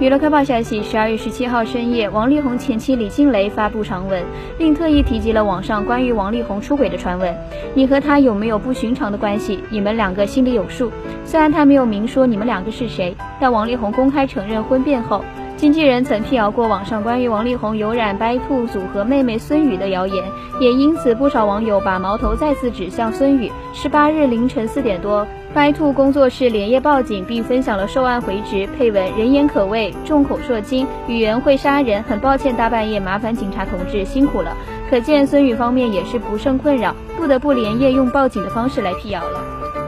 娱乐快报消息：十二月十七号深夜，王力宏前妻李静蕾发布长文，并特意提及了网上关于王力宏出轨的传闻。你和他有没有不寻常的关系？你们两个心里有数。虽然他没有明说你们两个是谁，但王力宏公开承认婚变后，经纪人曾辟谣过网上关于王力宏有染白兔组合妹妹孙宇的谣言，也因此不少网友把矛头再次指向孙宇。十八日凌晨四点多。白兔工作室连夜报警，并分享了受案回执，配文人言可畏，众口铄金，语言会杀人，很抱歉大半夜麻烦警察同志辛苦了。可见孙宇方面也是不胜困扰，不得不连夜用报警的方式来辟谣了。